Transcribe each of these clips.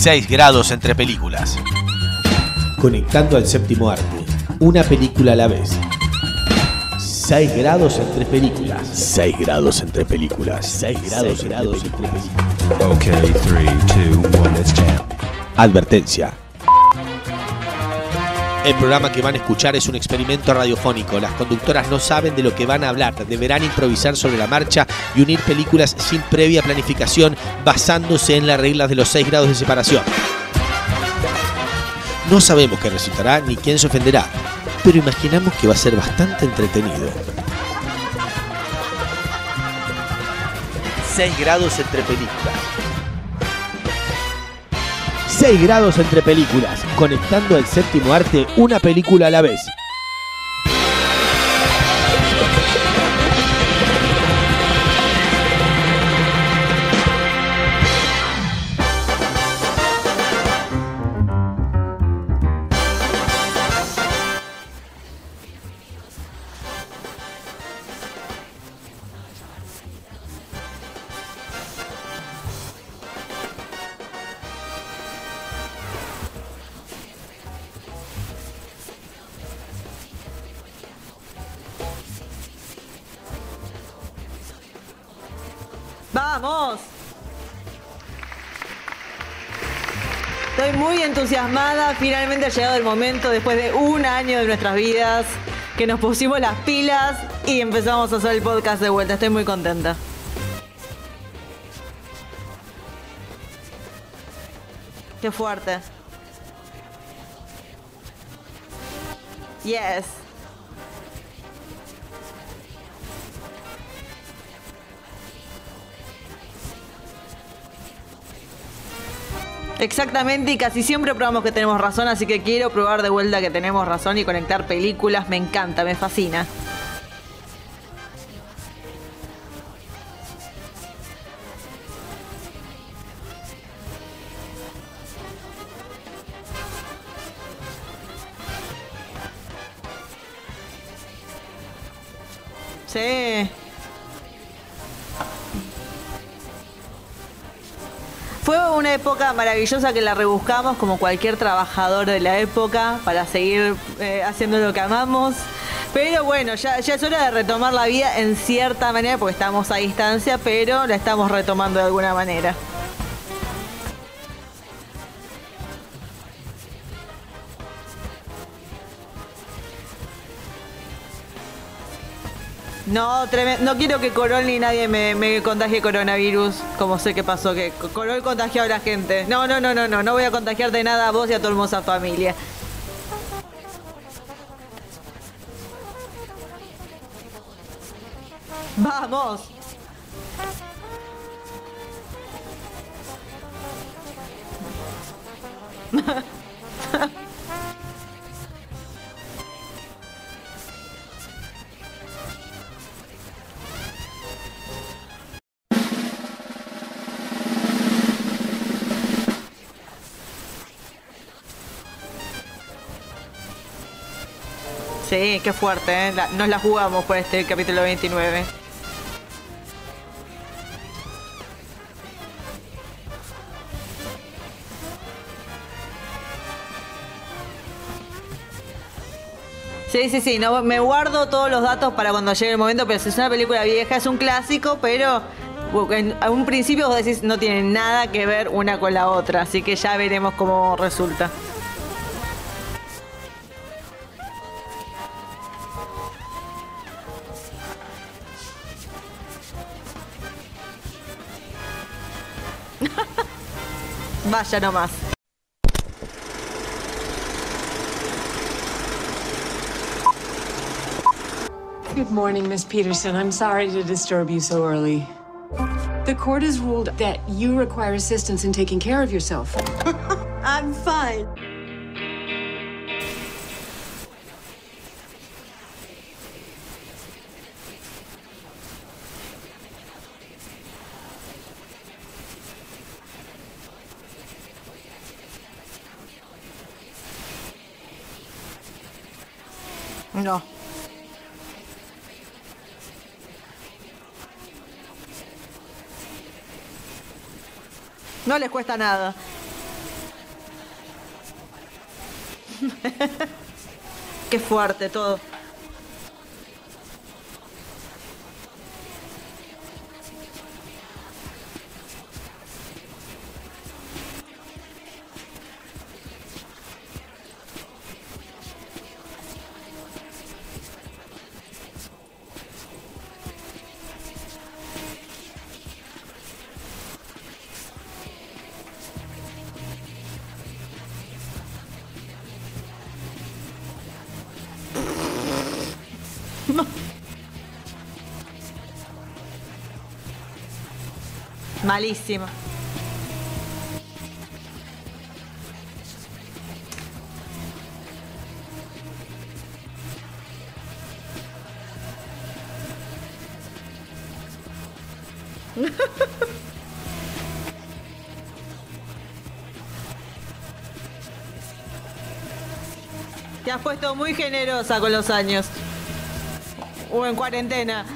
6 grados entre películas. Conectando al séptimo arte. Una película a la vez. 6 grados entre películas. 6 grados entre películas. 6 grados, grados entre películas. Okay, three, two, one, let's jam. Advertencia. El programa que van a escuchar es un experimento radiofónico. Las conductoras no saben de lo que van a hablar. Deberán improvisar sobre la marcha y unir películas sin previa planificación basándose en las reglas de los 6 grados de separación. No sabemos qué resultará ni quién se ofenderá, pero imaginamos que va a ser bastante entretenido. 6 grados entre películas. 6 grados entre películas. Conectando al séptimo arte. Una película a la vez. Finalmente ha llegado el momento, después de un año de nuestras vidas, que nos pusimos las pilas y empezamos a hacer el podcast de vuelta. Estoy muy contenta. Qué fuerte. Yes. Exactamente, y casi siempre probamos que tenemos razón, así que quiero probar de vuelta que tenemos razón y conectar películas. Me encanta, me fascina. Sí. Fue una época maravillosa que la rebuscamos como cualquier trabajador de la época para seguir eh, haciendo lo que amamos. Pero bueno, ya, ya es hora de retomar la vida en cierta manera porque estamos a distancia, pero la estamos retomando de alguna manera. No, treme- no quiero que Corol ni nadie me, me contagie coronavirus, como sé que pasó, que Corol contagió a la gente. No, no, no, no, no, no voy a contagiar de nada a vos y a tu hermosa familia. Vamos. Sí, qué fuerte, ¿eh? La- nos la jugamos por este capítulo 29. Sí, sí, sí, no, me guardo todos los datos para cuando llegue el momento, pero si es una película vieja, es un clásico, pero en a un principio vos decís no tiene nada que ver una con la otra, así que ya veremos cómo resulta. Vaya nomás. Good morning, Miss Peterson. I'm sorry to disturb you so early. The court has ruled that you require assistance in taking care of yourself. I'm fine. No les cuesta nada. Qué fuerte todo. Malísimo. Te has puesto muy generosa con los años. O en cuarentena.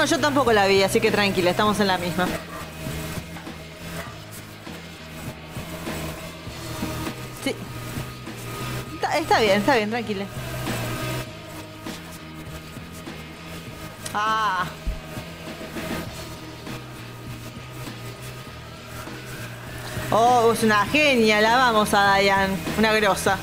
No, yo tampoco la vi, así que tranquila, estamos en la misma. Sí. Está, bien, está bien, tranquila. Ah. Oh, es una genia, la vamos a Diane. Una grosa.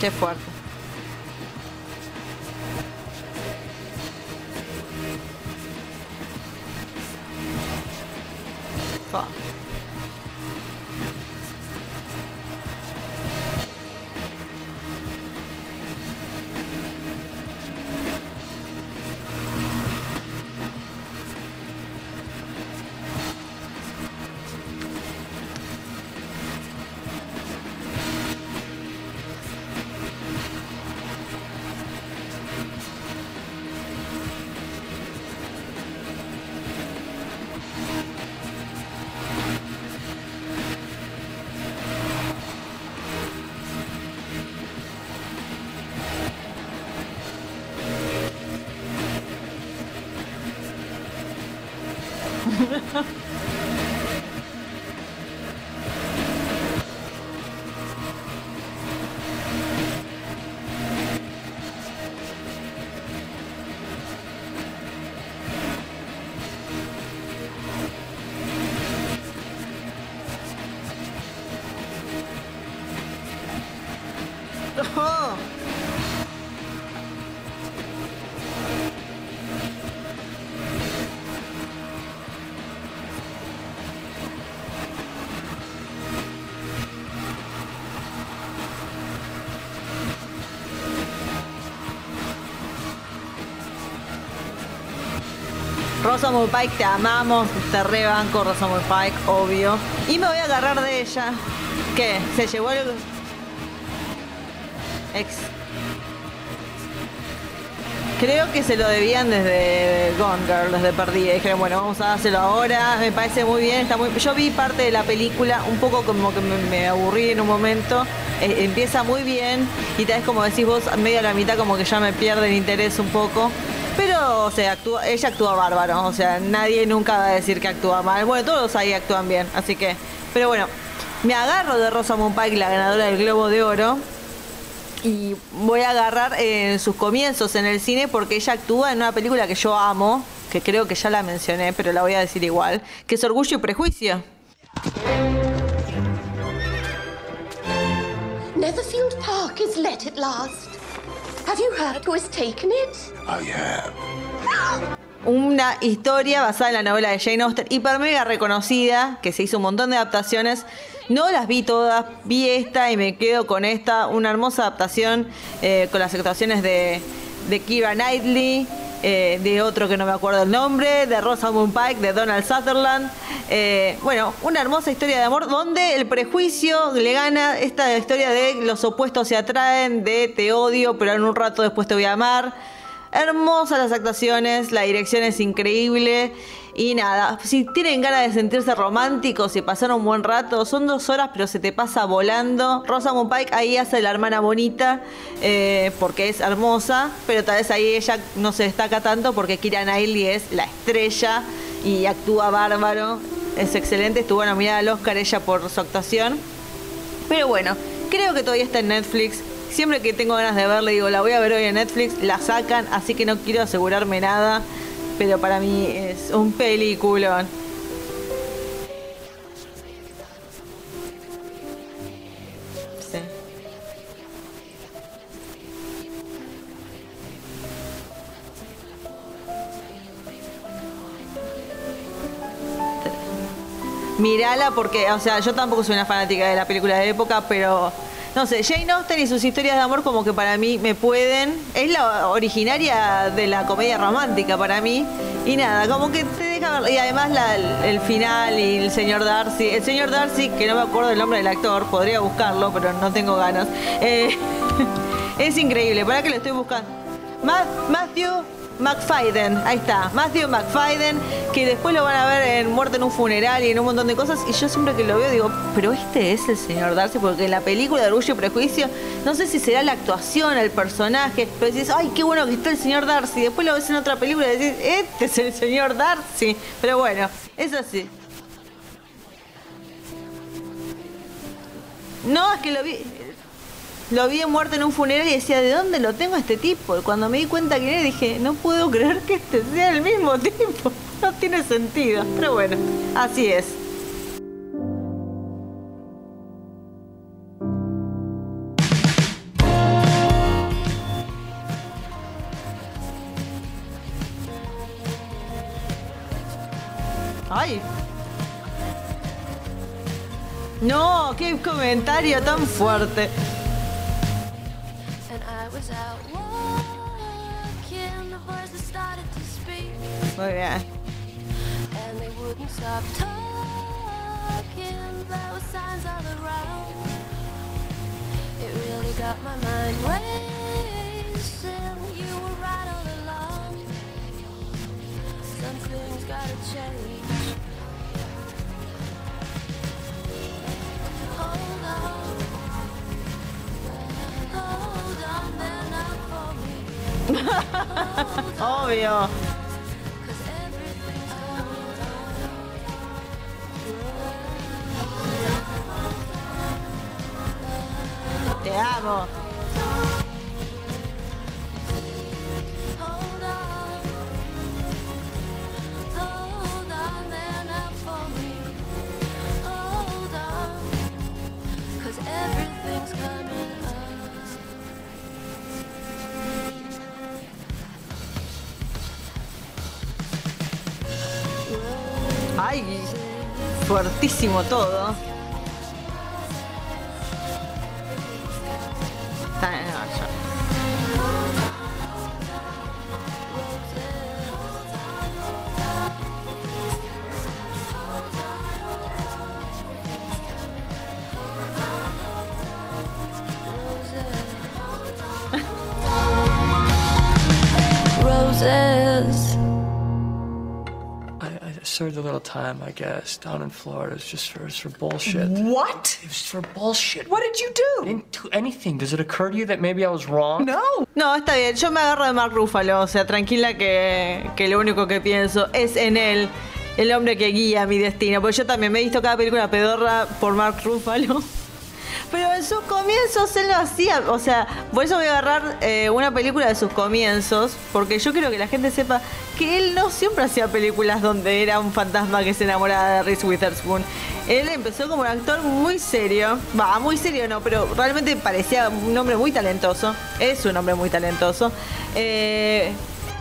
Qué fuerte. Rosamund Pike, te amamos, te rebanco Rosamund Pike, obvio. Y me voy a agarrar de ella. ¿Qué? ¿Se llevó el Creo que se lo debían desde Gone Girl, desde Perdida. Dijeron, bueno, vamos a dárselo ahora. Me parece muy bien, está muy. Yo vi parte de la película, un poco como que me, aburrí en un momento. Eh, empieza muy bien y tal vez como decís vos, a media de la mitad como que ya me pierde el interés un poco. Pero, o actúa, ella actúa bárbaro. O sea, nadie nunca va a decir que actúa mal. Bueno, todos ahí actúan bien. Así que, pero bueno, me agarro de Rosamund Pike, la ganadora del Globo de Oro. Y voy a agarrar en sus comienzos en el cine porque ella actúa en una película que yo amo, que creo que ya la mencioné, pero la voy a decir igual, que es Orgullo y Prejuicio. Netherfield Park is let at last. Have you heard who has taken it? una historia basada en la novela de Jane Austen, hiper mega reconocida, que se hizo un montón de adaptaciones. No las vi todas, vi esta y me quedo con esta. Una hermosa adaptación eh, con las actuaciones de, de Kira Knightley, eh, de otro que no me acuerdo el nombre, de Rosamund Pike, de Donald Sutherland. Eh, bueno, una hermosa historia de amor donde el prejuicio le gana esta historia de los opuestos se atraen, de te odio, pero en un rato después te voy a amar. Hermosas las actuaciones, la dirección es increíble. Y nada, si tienen ganas de sentirse románticos y pasar un buen rato, son dos horas, pero se te pasa volando. Rosamund Pike ahí hace la hermana bonita eh, porque es hermosa, pero tal vez ahí ella no se destaca tanto porque Kira Knightley es la estrella y actúa bárbaro. Es excelente, estuvo nominada al Oscar ella por su actuación. Pero bueno, creo que todavía está en Netflix. Siempre que tengo ganas de verla, digo, la voy a ver hoy en Netflix, la sacan, así que no quiero asegurarme nada, pero para mí es un peliculón. Sí. Mirala porque, o sea, yo tampoco soy una fanática de la película de época, pero no sé, Jane Austen y sus historias de amor como que para mí me pueden. Es la originaria de la comedia romántica para mí. Y nada, como que te deja ver. Y además el, final y el señor Darcy. El señor Darcy, que no me acuerdo el nombre del actor, podría buscarlo, pero no tengo ganas. Eh, es increíble, para que lo estoy buscando. Ma- Matthew McFadden, ahí está, Matthew McFadden, que después lo van a ver en Muerte en un funeral y en un montón de cosas. Y yo siempre que lo veo digo, pero este es el señor Darcy, porque en la película de Orgullo y Prejuicio, no sé si será la actuación, el personaje, pero decís, ay, qué bueno que está el señor Darcy. Después lo ves en otra película y decís, este es el señor Darcy. Pero bueno, es así. No, es que lo vi. Lo vi muerto en un funeral y decía, ¿de dónde lo tengo a este tipo? Y cuando me di cuenta que era, dije, no puedo creer que este sea el mismo tipo. No tiene sentido. Pero bueno, así es. Ay. No, qué comentario tan fuerte. And I was out walking, the started to speak, oh, Muy bien. and they wouldn't stop talking. There were signs all around. It really got my mind racing. You were right all along. Something's gotta change. Obvio. Cause everything's coming Te amo. Ay, fuertísimo todo. Time, I guess, down in Florida. It's just for, it's for bullshit. What? It was for bullshit. What did you I do? didn't do anything. Does it occur to you that maybe I was wrong? No. No, está bien. Yo me agarro de Mark Ruffalo. O sea, tranquila que, que lo único que pienso es en él. El hombre que guía mi destino. Porque yo también me he visto cada película pedorra por Mark Ruffalo. Pero en sus comienzos él lo hacía. O sea, por eso voy a agarrar eh, una película de sus comienzos. Porque yo quiero que la gente sepa que él no siempre hacía películas donde era un fantasma que se enamoraba de Reese Witherspoon. Él empezó como un actor muy serio. Va, muy serio no, pero realmente parecía un hombre muy talentoso. Es un hombre muy talentoso. Eh,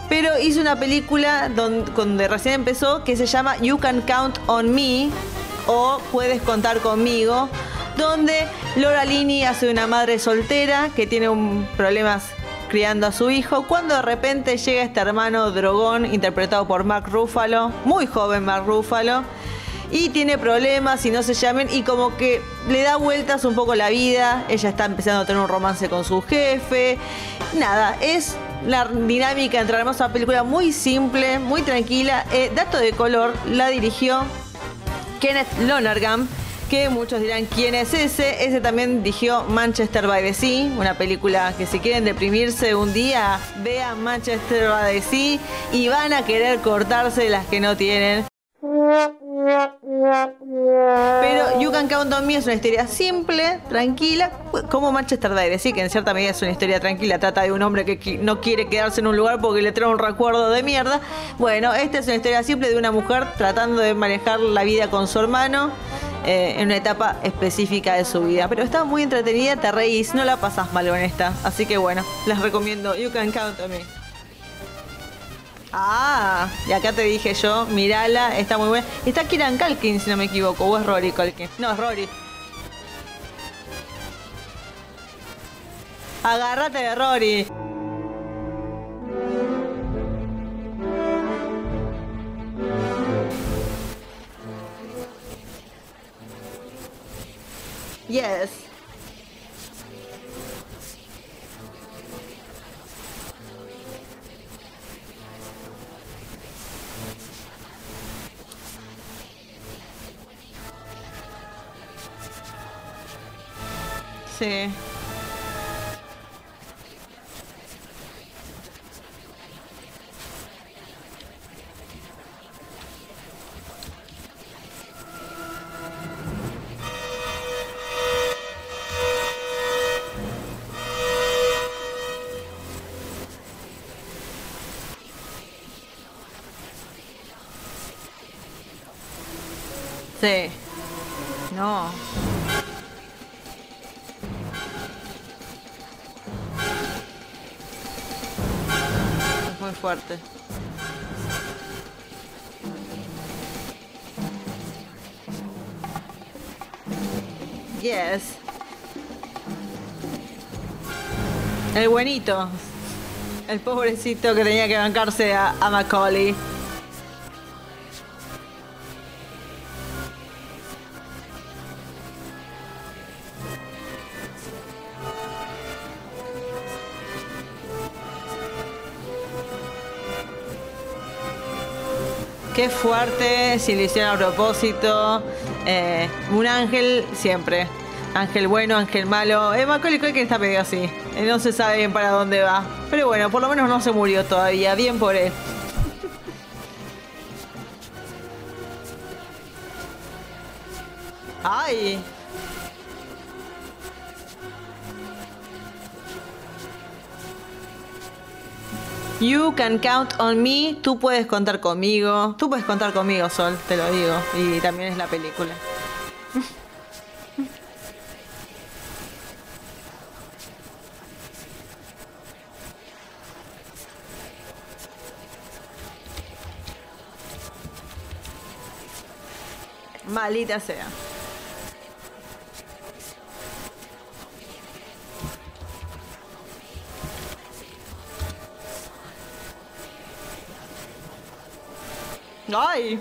pero hizo una película donde, donde recién empezó que se llama You Can Count on Me o Puedes contar conmigo, donde Laura Linney hace una madre soltera que tiene un problemas criando a su hijo, cuando de repente llega este hermano drogón interpretado por Mark Ruffalo, muy joven Mark Ruffalo, y tiene problemas y no se llamen y como que le da vueltas un poco la vida, ella está empezando a tener un romance con su jefe, nada, es la dinámica entre hermosa película muy simple, muy tranquila, Eh, dato de color, la dirigió Kenneth Lonergan, que muchos dirán quién es ese. Ese también dirigió Manchester by the Sea, una película que si quieren deprimirse un día, vean Manchester by the Sea y van a querer cortarse las que no tienen. Pero You Can Count on Me es una historia simple, tranquila, como Manchester the Sea, que en cierta medida es una historia tranquila. Trata de un hombre que no quiere quedarse en un lugar porque le trae un recuerdo de mierda. Bueno, esta es una historia simple de una mujer tratando de manejar la vida con su hermano eh, en una etapa específica de su vida. Pero está muy entretenida, te reís, no la pasas mal con esta. Así que bueno, les recomiendo You Can Count on Me. Ah, y acá te dije yo, mirala, está muy buena. Está Kieran Culkin, si no me equivoco, o es Rory Culkin. No, es Rory. Agárrate de Rory. Yes. Sí. No. Es muy fuerte. Yes. El buenito. El pobrecito que tenía que bancarse a, a Macaulay. Qué fuerte, si a propósito. Eh, un ángel siempre. Ángel bueno, ángel malo. Eh, Macaulay Culkin está medio así. Eh, no se sabe bien para dónde va. Pero bueno, por lo menos no se murió todavía. Bien por él. You can count on me. Tú puedes contar conmigo. Tú puedes contar conmigo, Sol, te lo digo. Y también es la película. Malita sea. ¡Ay!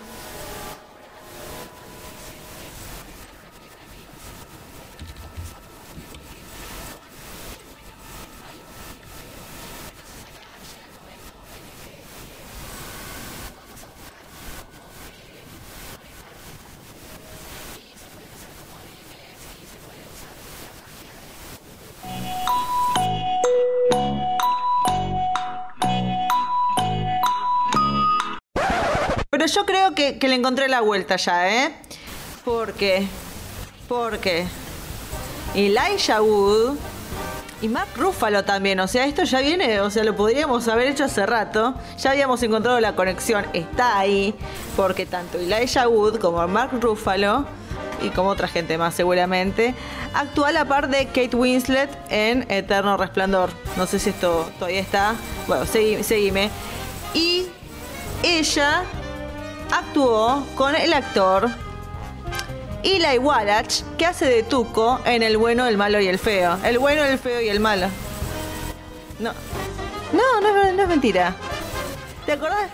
Que, le encontré la vuelta ya, ¿eh? Porque, porque Elijah Wood y Mark Ruffalo también, o sea, esto ya viene, o sea, lo podríamos haber hecho hace rato, ya habíamos encontrado la conexión, está ahí, porque tanto Elijah Wood como Mark Ruffalo y como otra gente más seguramente, actúa a la par de Kate Winslet en Eterno Resplandor. No sé si esto todavía está. Bueno, segui- seguime. Y ella actuó con el actor Eli Wallach, que hace de Tuco en El bueno, el malo y el feo. El bueno, el feo y el malo. No. No, no, es- mentira. ¿Te acordás?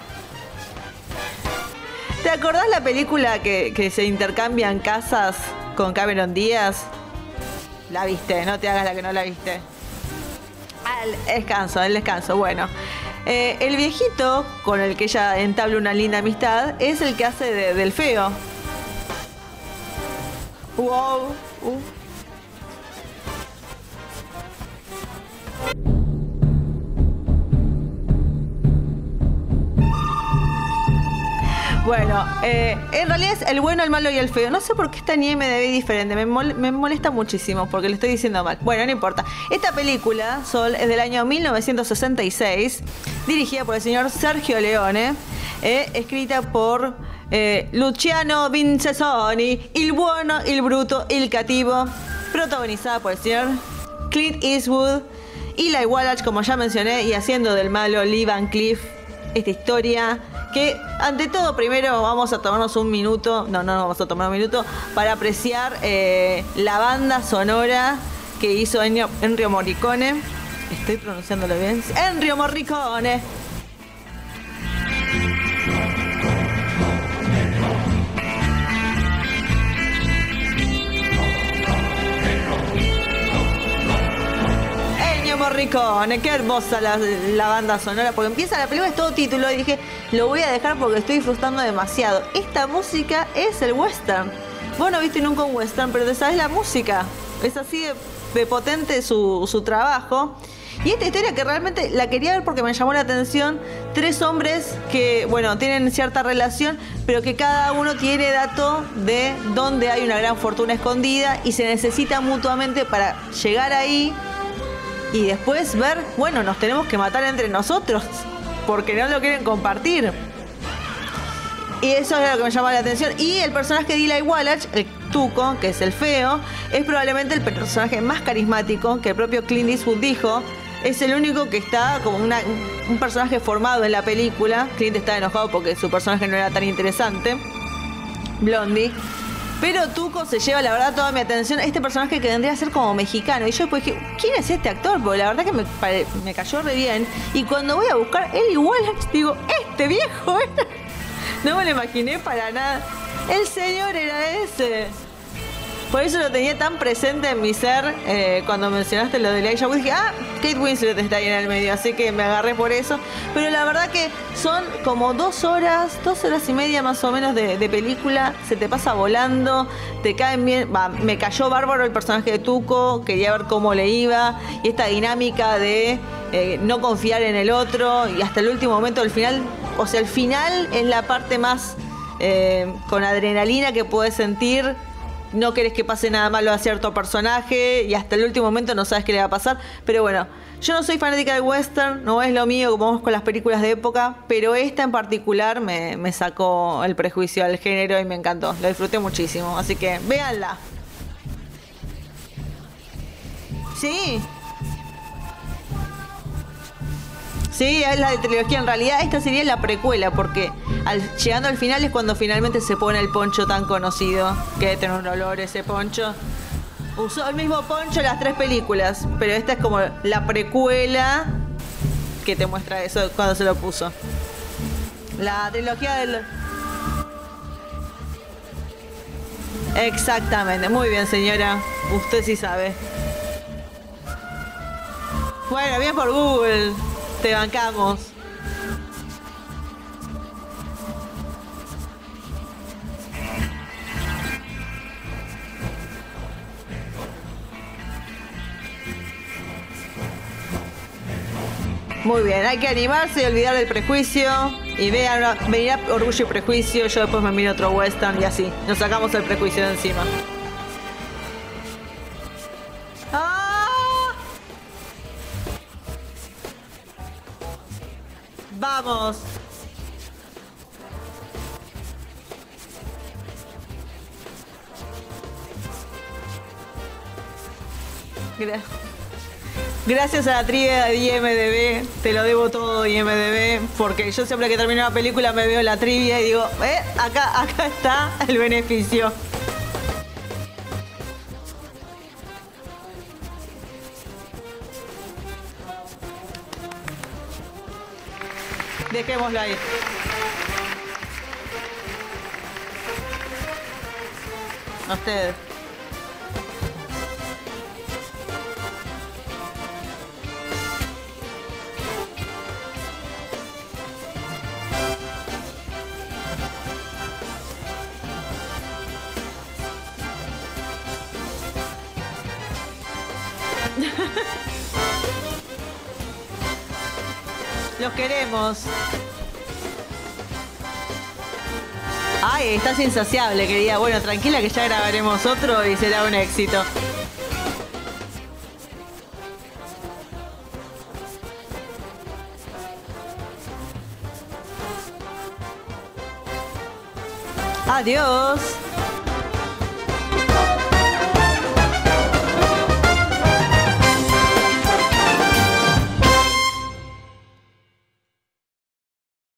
¿Te acordás la película que, que se intercambian casas con Cameron Díaz? La viste, no te hagas la que no la viste. Al descanso, al descanso, bueno. Eh, el viejito con el que ella entabla una linda amistad es el que hace de- del feo. Wow. uh. Bueno, eh, en realidad es el bueno, el malo y el feo. No sé por qué está en IMDb diferente. Me, mol- me molesta muchísimo porque le estoy diciendo mal. Bueno, no importa. Esta película, Sol, es del año 1966, dirigida por el señor Sergio Leone, eh, escrita por eh, Luciano Vincenzoni, el bueno, el bruto, el cativo, protagonizada por el señor Clint Eastwood, Eli Wallach, como ya mencioné, y haciendo del malo Lee Van Cleef esta historia que ante todo primero vamos a tomarnos un minuto, no, no vamos a tomar un minuto, para apreciar eh, la banda sonora que hizo Ennio Morricone. Estoy pronunciándolo bien. Ennio Morricone. Morricone, qué hermosa la, banda sonora, porque empieza la película, es todo título, y dije, lo voy a dejar porque estoy disfrutando demasiado. Esta música es el western. Vos no viste nunca un western, pero te sabes la música. Es así de, de potente su, su trabajo. Y esta historia que realmente la quería ver porque me llamó la atención, tres hombres que, bueno, tienen cierta relación, pero que cada uno tiene dato de dónde hay una gran fortuna escondida y se necesitan mutuamente para llegar ahí y después ver, bueno, nos tenemos que matar entre nosotros porque no lo quieren compartir. Y eso es lo que me llama la atención. Y el personaje de Eli Wallach, el Tuco, que es el feo, es probablemente el personaje más carismático que el propio Clint Eastwood dijo. Es el único que está como un personaje formado en la película. Clint está enojado porque su personaje no era tan interesante. Blondie. Pero Tuco se lleva, la verdad, toda mi atención este personaje que vendría a ser como mexicano. Y yo después dije, ¿quién es este actor? Porque la verdad que me, pare- me cayó re bien. Y cuando voy a buscar él igual, digo, este viejo era. No me lo imaginé para nada. El señor era ese. Por eso lo tenía tan presente en mi ser eh, cuando mencionaste lo de Elijah Wood. Dije, ah, Kate Winslet está ahí en el medio, así que me agarré por eso. Pero la verdad que son como dos horas, dos horas y media más o menos de, película. Se te pasa volando, te caen bien. Me cayó bárbaro el personaje de Tuco, quería ver cómo le iba. Y esta dinámica de eh, no confiar en el otro. Y hasta el último momento, el final. O sea, el final es la parte más eh, con adrenalina que puedes sentir no querés que pase nada malo a cierto personaje y hasta el último momento no sabes qué le va a pasar. Pero bueno, yo no soy fanática del western, no es lo mío como vamos con las películas de época, pero esta en particular me, me sacó el prejuicio al género y me encantó, lo disfruté muchísimo. Así que véanla. Sí. Sí, es la de trilogía. En realidad, esta sería la precuela, porque llegando al final es cuando finalmente se pone el poncho tan conocido, que debe tener un olor ese poncho. Usó el mismo poncho en las tres películas, pero esta es como la precuela que te muestra eso cuando se lo puso. La trilogía del. Exactamente, muy bien, señora. Usted sí sabe. Bueno, bien por Google. Te bancamos. Muy bien, hay que animarse y olvidar del prejuicio. Y vean, venirá Orgullo y Prejuicio, yo después me miro otro western y así. Nos sacamos el prejuicio de encima. ¡Ah! Vamos. Gra- Gracias a la trivia de IMDB, te lo debo todo IMDB, porque yo siempre que termino una película me veo la trivia y digo, eh, acá, acá está el beneficio. A ustedes. Los queremos. Ay, estás insaciable, querida. Bueno, tranquila que ya grabaremos otro y será un éxito. Adiós.